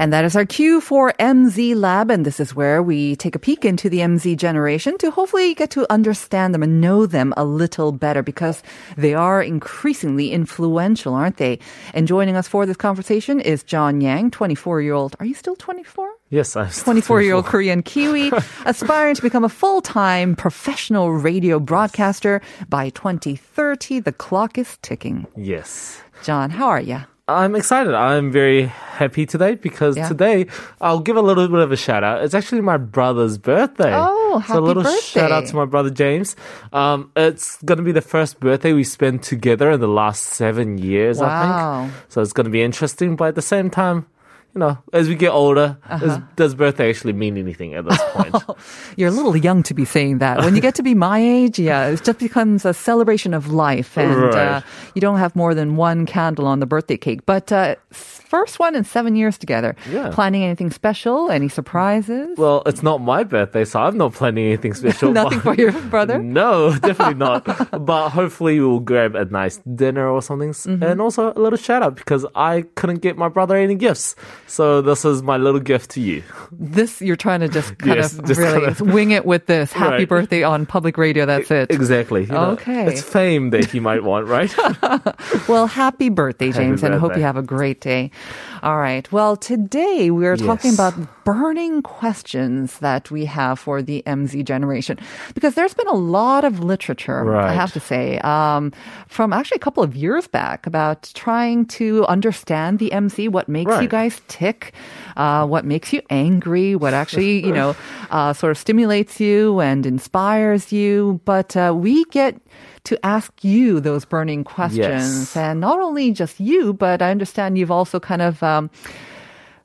And that is our cue for MZ Lab. And this is where we take a peek into the MZ generation to hopefully get to understand them and know them a little better because they are increasingly influential, aren't they? And joining us for this conversation is John Yang, 24 year old. Are you still 24? Yes, I'm 24 year old Korean Kiwi, aspiring to become a full time professional radio broadcaster by 2030. The clock is ticking. Yes. John, how are you? I'm excited. I'm very happy today because Yeah. today I'll give a little bit of a shout out. It's actually my brother's birthday. Oh, happy so a little shout out to my brother James. Um, it's going to be the first birthday we spend together in the last seven years, I Wow. think. So it's going to be interesting, but at the same time, you know, as we get older, Uh-huh. is, does birthday actually mean anything at this point? You're a little young to be saying that. When you get to be my age, yeah, it just becomes a celebration of life, and uh, you don't have more than one candle on the birthday cake. But uh, first one in seven years together. Yeah. Planning anything special? Any surprises? well, it's not my birthday, so I'm not planning anything special. Nothing for your brother. No, definitely not. but hopefully we'll grab a nice dinner or something. Mm-hmm. And also a little shout out because I couldn't get my brother any gifts. So this is my little gift to you. This you're trying to just kind Yes, of just really kind of- wing it with this. Happy Right. birthday on public radio. That's it. Exactly. You know, Okay. It's fame that he might want, right? Well, happy birthday, James, and I hope you have a great day. All right. Well, today we are talking Yes. about burning questions that we have for the MZ generation because there's been a lot of literature, I have to say, um, from actually a couple of years back about trying to understand the MZ, what makes you guys tick, uh, what makes you angry, what actually, you know, uh, sort of stimulates you and inspires you. But uh, we get to ask you those burning questions. Yes. And not only just you, but I understand you've also kind of. Um,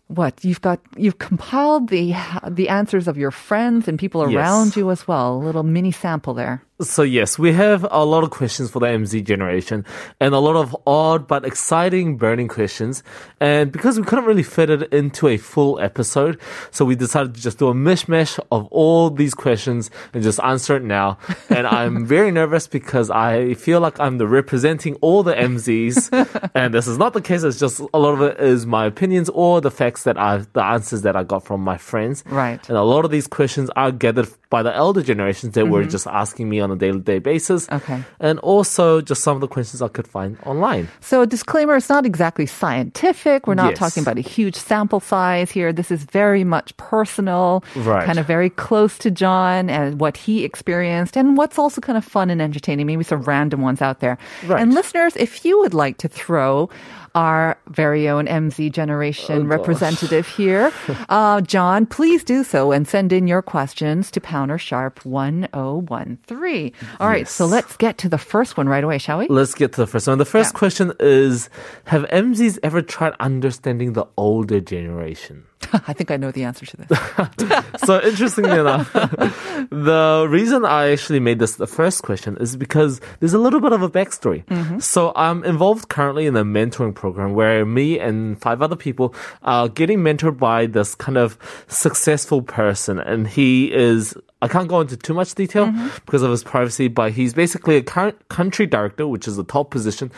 what you've got you've compiled the the answers of your friends and people Yes. around you as well a little mini sample there So yes, we have a lot of questions for the MZ generation and a lot of odd but exciting burning questions. And because we couldn't really fit it into a full episode, so we decided to just do a mishmash of all these questions and just answer it now. And I'm very nervous because I feel like I'm the representing all the MZs. and this is not the case. It's just a lot of it is my opinions or the facts that I, the answers that I got from my friends. Right. And a lot of these questions are gathered by the elder generations that were mm-hmm. just asking me on a daily day basis. Okay. And also just some of the questions I could find online. So, a disclaimer, it's not exactly scientific. We're not Yes. talking about a huge sample size here. This is very much personal, Right. kind of very close to John and what he experienced, and what's also kind of fun and entertaining, maybe some random ones out there. Right. And listeners, if you would like to throw our very own MZ Oh, generation representative here, uh, John, please do so and send in your questions to Pounder Sharp 1013. All right, so let's get to the first one right away, shall we? Let's get to the first one. The first Yeah. question is Have MZs ever tried understanding the older generation? I think I know the answer to this. so interestingly enough, the reason I actually made this the first question is because there's a little bit of a backstory. Mm-hmm. So I'm involved currently in a mentoring program where me and five other people are getting mentored by this kind of successful person, and he is. I can't go into too much detail mm-hmm. because of his privacy, but he's basically a current country director, which is a top position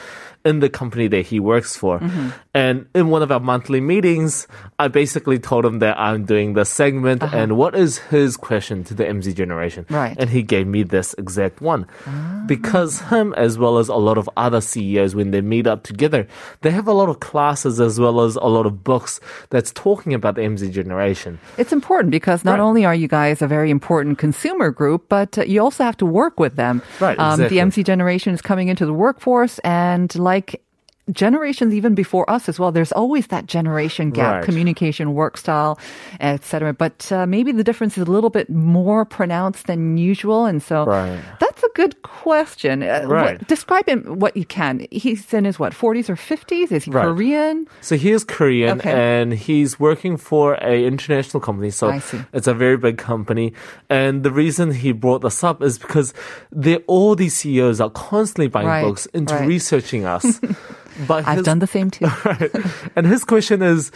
in the company that he works for. Mm-hmm. And in one of our monthly meetings, I basically told him that I'm doing the segment uh-huh. and what is his question to the MZ generation. Right. And he gave me this exact one. Ah. Because him, as well as a lot of other CEOs, when they meet up together, they have a lot of classes as well as a lot of books that's talking about the MZ generation. It's important because not Right. only are you guys a very important consumer group, but you also have to work with them. Right, Um, the MZ generation is coming into the workforce, and like like generations even before us as well. There's always that generation gap, Right. communication, work style, etc. But uh, maybe the difference is a little bit more pronounced than usual, and so Right. that's a good question. Uh, what- describe him what you can. He's in his what 40s or 50s? Is he Right. Korean? So he is Korean Okay. and he's working for a international company. So it's a very big company. And the reason he brought this up is because they all these CEOs are constantly buying Right, books into right. researching us. but I've his- done the same too. right. And his question is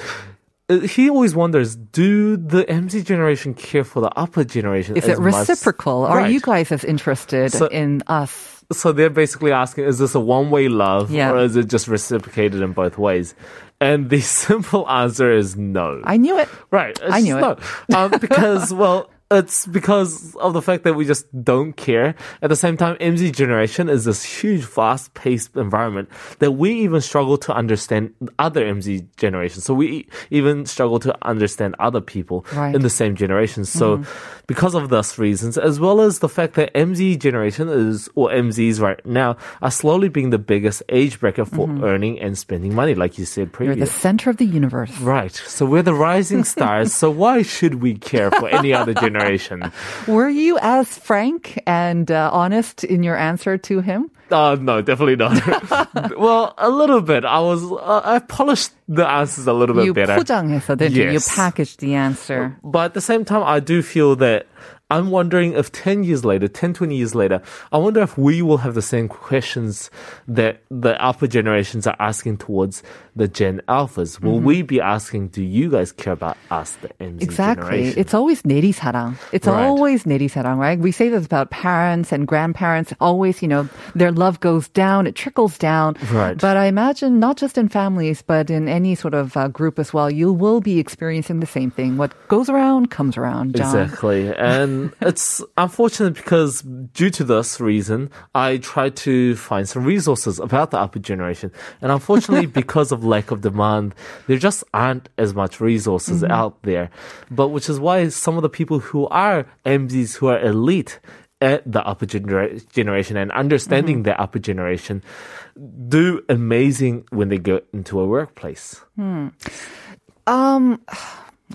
uh, he always wonders do the MZ generation care for the upper generation? Is it reciprocal? Are you guys as interested So- in us? So they're basically asking, is this a one-way love, Yeah. or is it just reciprocated in both ways? And the simple answer is no. I knew it. right? I knew it. No. Um, because well. It's because of the fact that we just don't care. At the same time, MZ generation is this huge, fast-paced environment that we even struggle to understand other MZ generations. So we even struggle to understand other people Right. in the same generation. So mm-hmm. Because of those reasons, as well as the fact that MZ generation is, or MZs right now, are slowly being the biggest age bracket for earning and spending money, like you said previously. You're the center of the universe. Right. So we're the rising stars. so why should we care for any other generation? Were you as frank and uh, honest in your answer to him? Uh, no, definitely not. well, a little bit. I was, uh, I polished the answers a little bit you better. 포장해서, didn't you? You Yes. packaged the answer. But at the same time, I do feel that I'm wondering if 10 years later, 10, 20 years later, I wonder if we will have the same questions that the alpha generations are asking towards the Gen Alphas. Will Mm-hmm. we be asking, do you guys care about us, the MZ Exactly. generation? It's always 내리사랑. It's Right. always 내리사랑, right? We say this about parents and grandparents. Always, you know, their love goes down, it trickles down. Right. But I imagine not just in families, but in any sort of uh, group as well, you will be experiencing the same thing. What goes around comes around, John. Exactly. And it's unfortunate because due to this reason, I tried to find some resources about the upper generation. And unfortunately, because of lack of demand, there just aren't as much resources mm-hmm. out there. But which is why some of the people who are MZs, who are elite, at the upper genera- generation and understanding mm-hmm. the upper generation do amazing when they go into a workplace. Hmm. Um,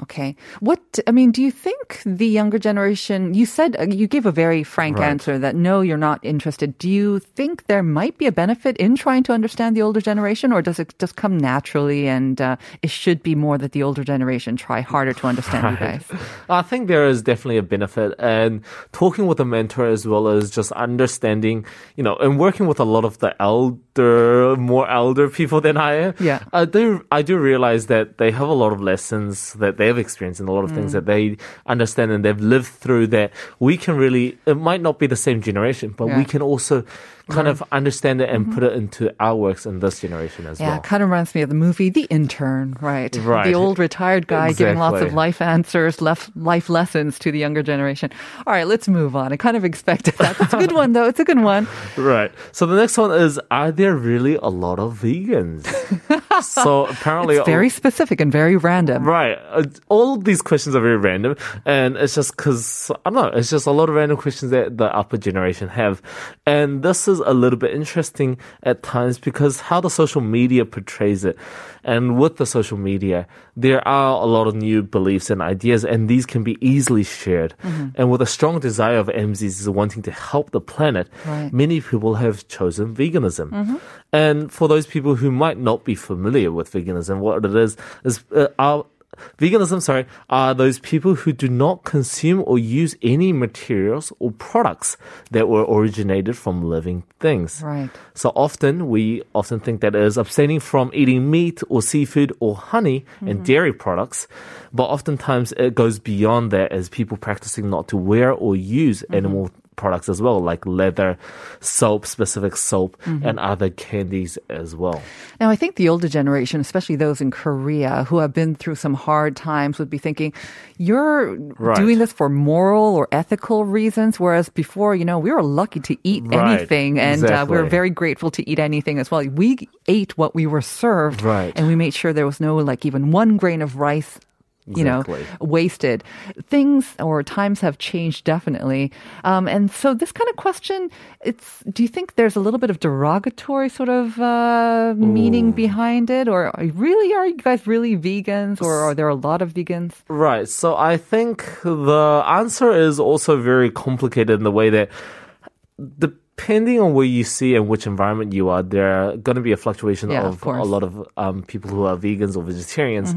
okay. What I mean, do you think the younger generation? You said uh, you gave a very frank Right. answer that no, you're not interested. Do you think there might be a benefit in trying to understand the older generation, or does it just come naturally and uh, it should be more that the older generation try harder to understand you guys? I think there is definitely a benefit and talking with a mentor as well as just understanding, you know, and working with a lot of the elder, more elder people than I am. Yeah. I do, I do realize that they have a lot of lessons that they have experienced and a lot of things mm. that they understand and they've lived through that we can really, it might not be the same generation, but Yeah. we can also kind of understand it and mm-hmm. put it into our works in this generation as Yeah, well. Yeah, kind of reminds me of the movie The Intern, right? Right. The old retired guy giving lots of life answers, lef- life lessons to the younger generation. All right, let's move on. I kind of expected that. It's a good one, though. It's a good one. Right. So the next one is Are there really a lot of vegans? so apparently, It's very specific and very random. Right. Uh, All these questions are very random. And it's just because, I don't know, it's just a lot of random questions that the upper generation have. And this is a little bit interesting at times because how the social media portrays it. And with the social media, there are a lot of new beliefs and ideas, and these can be easily shared. And with a strong desire of MZs is wanting to help the planet, Right. many people have chosen veganism. And for those people who might not be familiar with veganism, what it is is uh, our veganism, sorry, are those people who do not consume or use any materials or products that were originated from living things. Right. So often we often think that is abstaining from eating meat or seafood or honey and mm-hmm. dairy products, but oftentimes it goes beyond that as people practicing not to wear or use mm-hmm. animal products as well, like leather, soap, specific soap, and other candies as well. Now, I think the older generation, especially those in Korea who have been through some hard times, would be thinking, you're Right. doing this for moral or ethical reasons. Whereas before, you know, we were lucky to eat Right. anything and uh, we were Exactly. very grateful to eat anything as well. We ate what we were served Right. and we made sure there was no, like, even one grain of rice you know, wasted. Things or times have changed definitely. Um, and so this kind of question, it's, do you think there's a little bit of derogatory sort of, uh, meaning behind it? Or are, really, are you guys really vegans or are there a lot of vegans? Right. So I think the answer is also very complicated in the way that depending on where you see and which environment you are, there are going to be a fluctuation Yeah, of of, a lot of um, people who are vegans or vegetarians.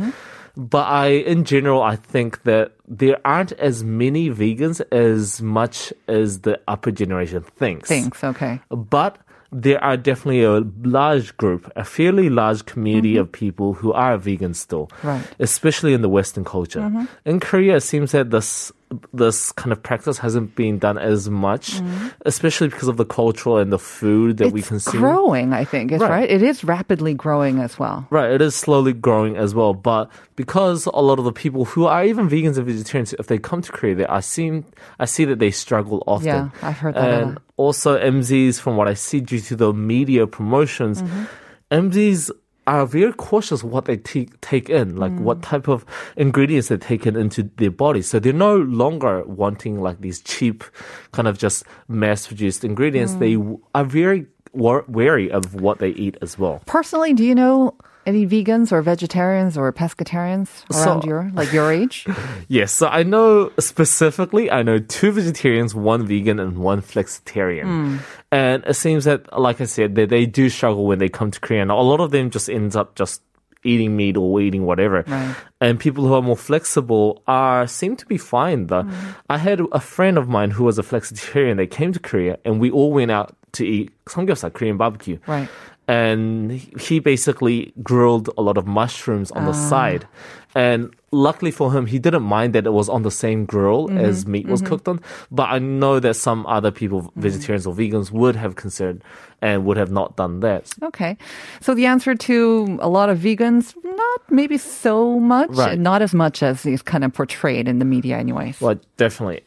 But I, in general, I think that there aren't as many vegans as much as the upper generation thinks. Thanks. Okay. But there are definitely a large group, a fairly large community of people who are vegan still, Mm-hmm. Right. Mm-hmm. especially in the Western culture. In Korea, it seems that this this kind of practice hasn't been done as much, especially because of the cultural and the food that we Mm-hmm. it's consume. growing, I think, is Right. right. It is rapidly growing as well. Right, it is slowly growing as well. But because a lot of the people who are even vegans and vegetarians, if they come to Korea, they, I seem I see that they struggle often. Yeah, I've heard that And also MZs, from what I see, due to the media promotions, Mm-hmm. MZs are very cautious what they take take in, like Mm. what type of ingredients they take in into their bodies. So they're no longer wanting like these cheap, kind of just mass produced ingredients. Mm. They w- are very wa- wary of what they eat as well. Personally, do you know any vegans or vegetarians or pescatarians around So- your like your age? Yes, so I know specifically, I know two vegetarians, one vegan, and one flexitarian. Hmm. And it seems that, like I said, they, they do struggle when they come to Korea. And a lot of them just ends up just eating meat or eating whatever. Right. And people who are more flexible are seem to be fine. Though Hmm. I had a friend of mine who was a flexitarian. They came to Korea, and we all went out to eat samgyeopsal, Korean barbecue Right. And he basically grilled a lot of mushrooms on the ah. side. And luckily for him, he didn't mind that it was on the same grill mm-hmm. as meat was mm-hmm. cooked on. But I know that some other people, mm-hmm. vegetarians or vegans, would have considered and would have not done that. Okay. So the answer to a lot of vegans, not maybe so much, Right. not as much as is kind of portrayed in the media, anyways. Well, definitely.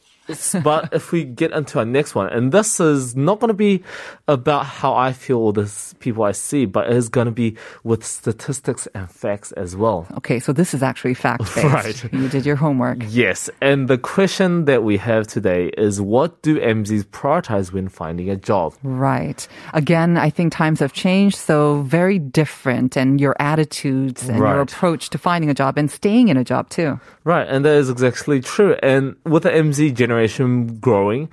But if we get into our next one, and this is not going to be about how I feel or the people I see, but it is going to be with statistics and facts as well. Okay, so this is actually fact based. Right. You did your homework. Yes, and the question that we have today is what do MZs prioritize when finding a job? Right. Again, I think times have changed, so very different, and your attitudes and your approach to finding a job and staying in a job too. Right, and that is exactly true. And with the MZ generation growing,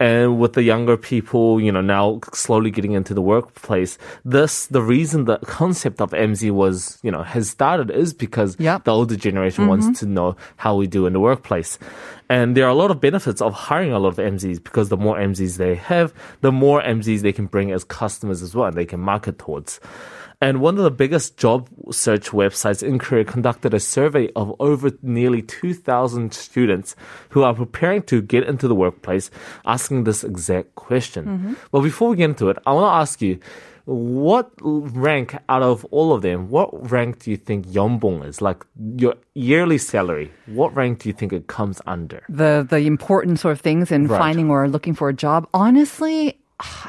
and with the younger people, you know, now slowly getting into the workplace, this the reason the concept of MZ was, you know, has started is because Yep. the older generation mm-hmm. wants to know how we do in the workplace. And there are a lot of benefits of hiring a lot of MZs because the more MZs they have, the more MZs they can bring as customers as well, and they can market towards. And one of the biggest job search websites in Korea conducted a survey of over nearly 2,000 students who are preparing to get into the workplace, asking this exact question. Mm-hmm. But before we get into it, I want to ask you, what rank out of all of them, what rank do you think Yeonbong is? Like your yearly salary, what rank do you think it comes under? The the important sort of things in Right. finding or looking for a job. Honestly,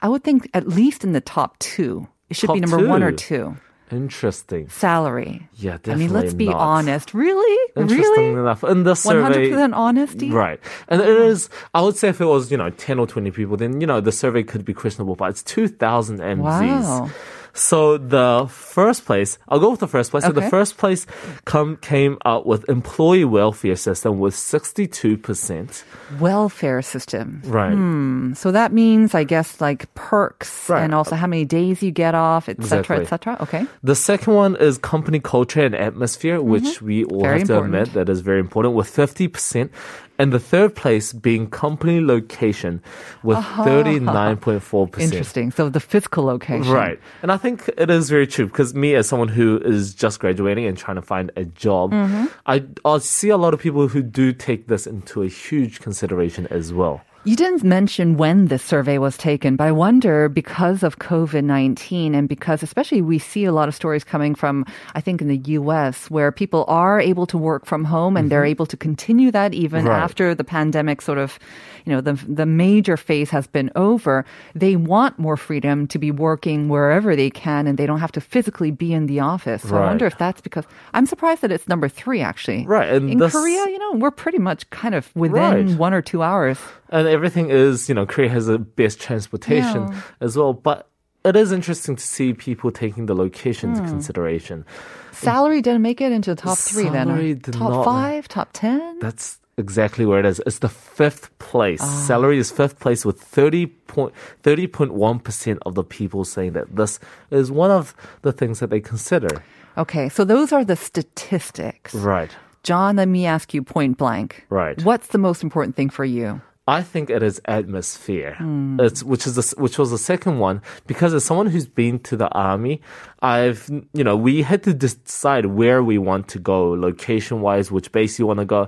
I would think at least in the top two. It should be number one or two. two. Interesting. Salary. Yeah, definitely. I mean, let's be not. honest. Really? Interesting Really? enough. In the One hundred survey, percent honesty. Right. And it is, I would say if it was, you know, 10 or 20 people, then, you know, the survey could be questionable, but it's 2,000 MZs. Wow. So the first place, I'll go with the first place. So the first place come, came out with employee welfare system with 62%. Welfare system. Right. So that means, I guess, like perks Right. and also how many days you get off, et cetera, et Exactly. cetera. Okay. The second one is company culture and atmosphere, which we all Mm-hmm. Very have to admit that is very important with 50%. And the third place being company location with 39.4%. Interesting. So the physical location. Right. And I think it is very true because me, as someone who is just graduating and trying to find a job, Mm-hmm. I, I see a lot of people who do take this into a huge consideration as well. You didn't mention when this survey was taken, but I wonder because of COVID 19 and because, especially, we see a lot of stories coming from, I think, in the US where people are able to work from home and they're mm-hmm. able to continue that even Right. after the pandemic sort of, you know, the, the major phase has been over. They want more freedom to be working wherever they can and they don't have to physically be in the office. So I wonder if that's because I'm surprised that it's number three, actually. Right, and in Korea, you know, we're pretty much kind of within Right. one or two hours. And everything is, you know, Korea has the best transportation Yeah. as well. But it is interesting to see people taking the location Hmm. into consideration. Salary didn't make it into the top three then. Salary did top not- five, top ten. That's exactly where it is. It's the fifth place. Ah. Salary is fifth place with 30 point, 30.1% of the people saying that this is one of the things that they consider. Okay, so those are the statistics. Right. John, let me ask you point blank. Right. What's the most important thing for you? I think it is atmosphere. Hmm. It's which is the, which was the second one because as someone who's been to the army, I've you know we had to decide where we want to go, location wise, which base you want to go,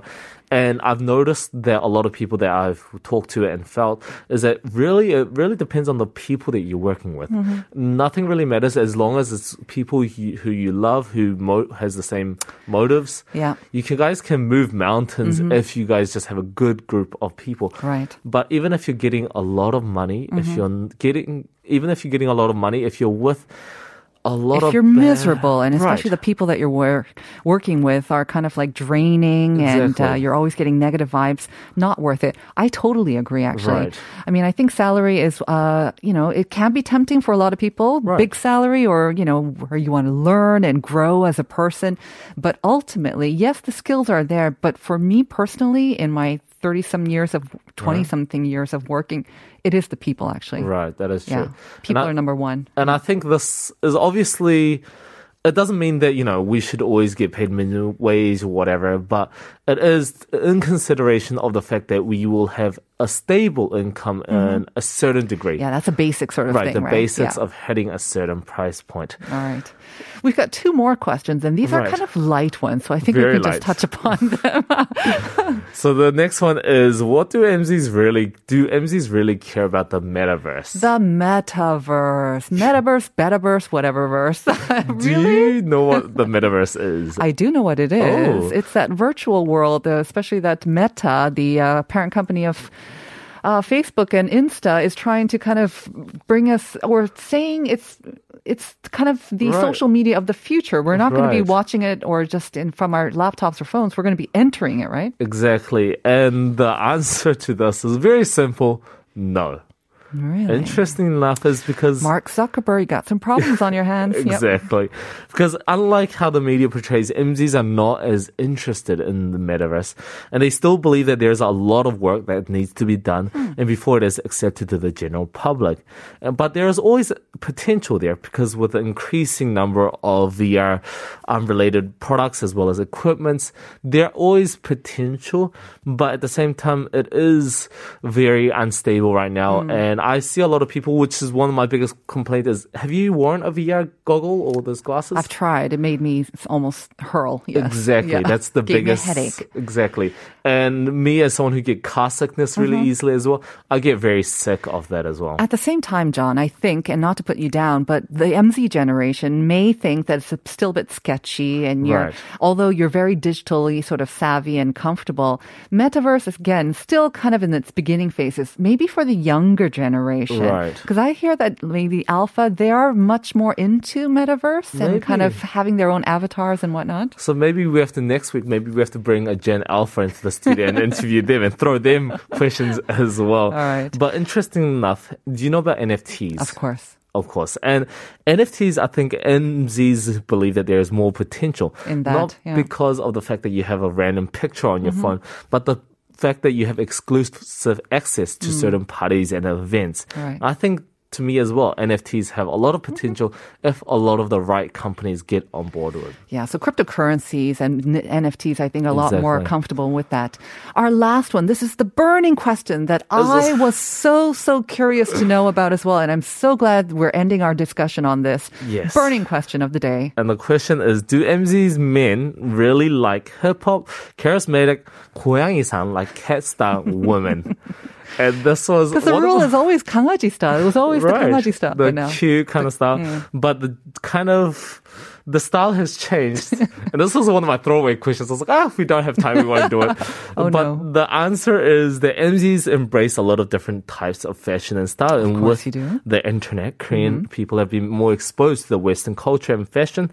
and I've noticed that a lot of people that I've talked to and felt is that really it really depends on the people that you're working with. Mm-hmm. Nothing really matters as long as it's people you, who you love who mo- has the same motives. Yeah. Mm-hmm. you can, guys can move mountains if you guys just have a good group of people. Right. But even if you're getting a lot of money, if Mm-hmm. you're getting, even if you're getting a lot of money, if you're with a lot if you're bad- miserable, and especially Right. the people that you're work, working with are kind of like draining, and uh, you're always getting negative vibes, not worth it. I totally agree. Actually, Right. I mean, I think salary is, uh, you know, it can be tempting for a lot of people. Right. Big salary, or you know, where you want to learn and grow as a person. But ultimately, yes, the skills are there. But for me personally, in my thirty some years of twenty something years of working, it is the people actually. Right, that is true. Yeah, people I- are number one. And I think this is obviously. It doesn't mean that you know we should always get paid minimum wage or whatever, but it is in consideration of the fact that we will have a stable income in a certain degree. Mm-hmm. Yeah, that's a basic sort of right, thing, the right? The basics Yeah. of hitting a certain price point. All right. We've got two more questions, and these are Right. kind of light ones, so I think Very we can just touch upon them. So the next one is what do MZs really do MZs really care about the metaverse? the metaverse, metaverse, betaverse, whatever verse. do you know what the metaverse is? I do know what it is. Oh. It's that virtual world, uh, especially that Meta, the uh, parent company of uh, Facebook and Insta, is trying to kind of bring us, or saying it's it's kind of the Right. social media of the future. We're not going to be watching it or just in from our laptops or phones. We're going to be entering it, right? Exactly. And the answer to this is very simple. No. Really. Interesting enough is because Mark Zuckerberg, got some problems on your hands. Yep. Exactly. Because unlike how the media portrays, MZs are not as interested in the metaverse. And they still believe that there's a lot of work that needs to be done and before it is accepted to the general public. Uh, But there is always potential there because with the increasing number of VR um, related products as well as equipments, there always potential. But at the same time, it is very unstable right now. And I see a lot of people, which is one of my biggest complaints is, have you worn a VR goggle or those glasses? I've tried. It made me almost hurl. Yes. Exactly. Yeah. That's the Gave biggest headache. Exactly. And me as someone who get car sickness really Mm-hmm. easily as well, I get very sick of that as well. At the same time, John, I think, and not to put you down, but the MZ generation may think that it's still a bit sketchy and you're, Right. although you're very digitally sort of savvy and comfortable, metaverse again still kind of in its beginning phases, maybe for the younger generation. Right. Because I hear that maybe alpha, they are much more into metaverse and kind of having their own avatars and whatnot. So maybe we have to next week. Maybe we have to bring a Gen Alpha into the studio and interview them and throw them questions as well. All right. But interesting enough, do you know about NFTs? Of course. Of course. And NFTs, I think MZs believe that there is more potential. In that, Not yeah. Mm-hmm. because of the fact that you have a random picture on your phone, but the fact that you have exclusive access to certain parties and events. Mm. Right. I think to me as well, NFTs have a lot of potential if a lot of the right companies get on board with. Yeah, so cryptocurrencies and N- NFTs, I think, are a lot more Exactly. comfortable with that. Our last one, this is the burning question that I was so, so curious to know about as well. And I'm so glad we're ending our discussion on this. Yes. Burning question of the day. And the question is, do MZ's men really like hip hop, charismatic, 고양이상 like cat style women? And this was because the rule is always kangaji style. It was always right, the kangaji style. The now. cute kind of style, mm. but the kind of the style has changed. and this was one of my throwaway questions. I was like, ah, if we don't have time, we won't do it. oh, but no. the answer is the MZs embrace a lot of different types of fashion and style. Of and with the internet, Korean mm-hmm. people have been more exposed to the Western culture and fashion.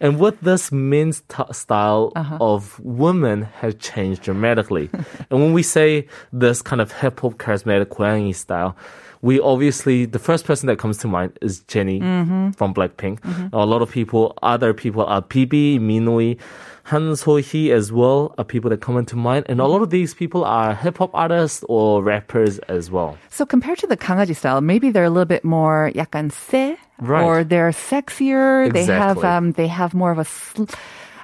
And what this men's t- style uh-huh. of women has changed dramatically. and when we say this kind of hip hop charismatic Kwangi style, we obviously the first person that comes to mind is Jennie mm-hmm. from Blackpink. Mm-hmm. A lot of people other people are PB, Minoi, Han So-hee as well are people that come into mind, and a lot of these people are hip hop artists or rappers as well. So compared to the 강아지 style, maybe they're a little bit more 약간 세, Right. or they're sexier. They have Exactly. um, they have more of a. Sl-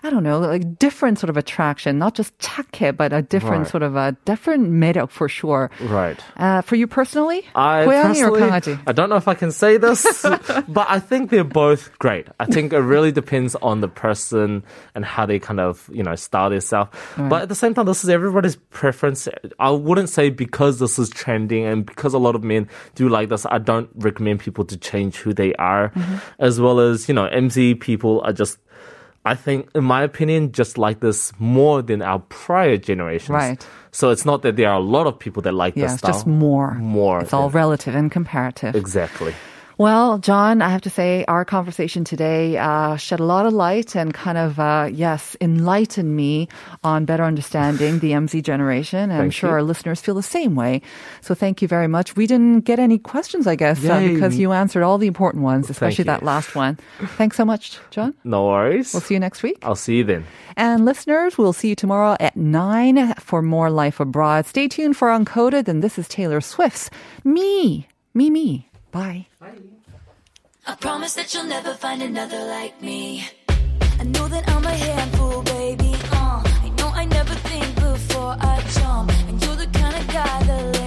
I don't know, like different sort of attraction, not just 착해, but a different Right. sort of a different 매력 for sure. Right. Uh, for you personally, I 고양이 or personally, 강아지? I don't know if I can say this, but I think they're both great. I think it really depends on the person and how they kind of, you know, style themselves. But at the same time, this is everybody's preference. I wouldn't say because this is trending and because a lot of men do like this, I don't recommend people to change who they are. Mm-hmm. As well as, you know, MZ people are just, I think, in my opinion, just like this more than our prior generations. Right. So it's not that there are a lot of people that like yeah, this style. just more. More. It's all relative and comparative. Exactly. Well, John, I have to say our conversation today uh, shed a lot of light and kind of, uh, yes, enlightened me on better understanding the MZ generation. And I'm sure you. our listeners feel the same way. So thank you very much. We didn't get any questions, I guess, uh, because you answered all the important ones, especially that last one. Thanks so much, John. No worries. We'll see you next week. I'll see you then. And listeners, we'll see you tomorrow at 9 for more Life Abroad. Stay tuned for Uncoded. And this is Taylor Swift's Me, Me, Me. Bye. Bye. I promise that you'll never find another like me. I know that I'm a handful, baby. Uh, I know I never think before I jump, and you're the kind of guy that.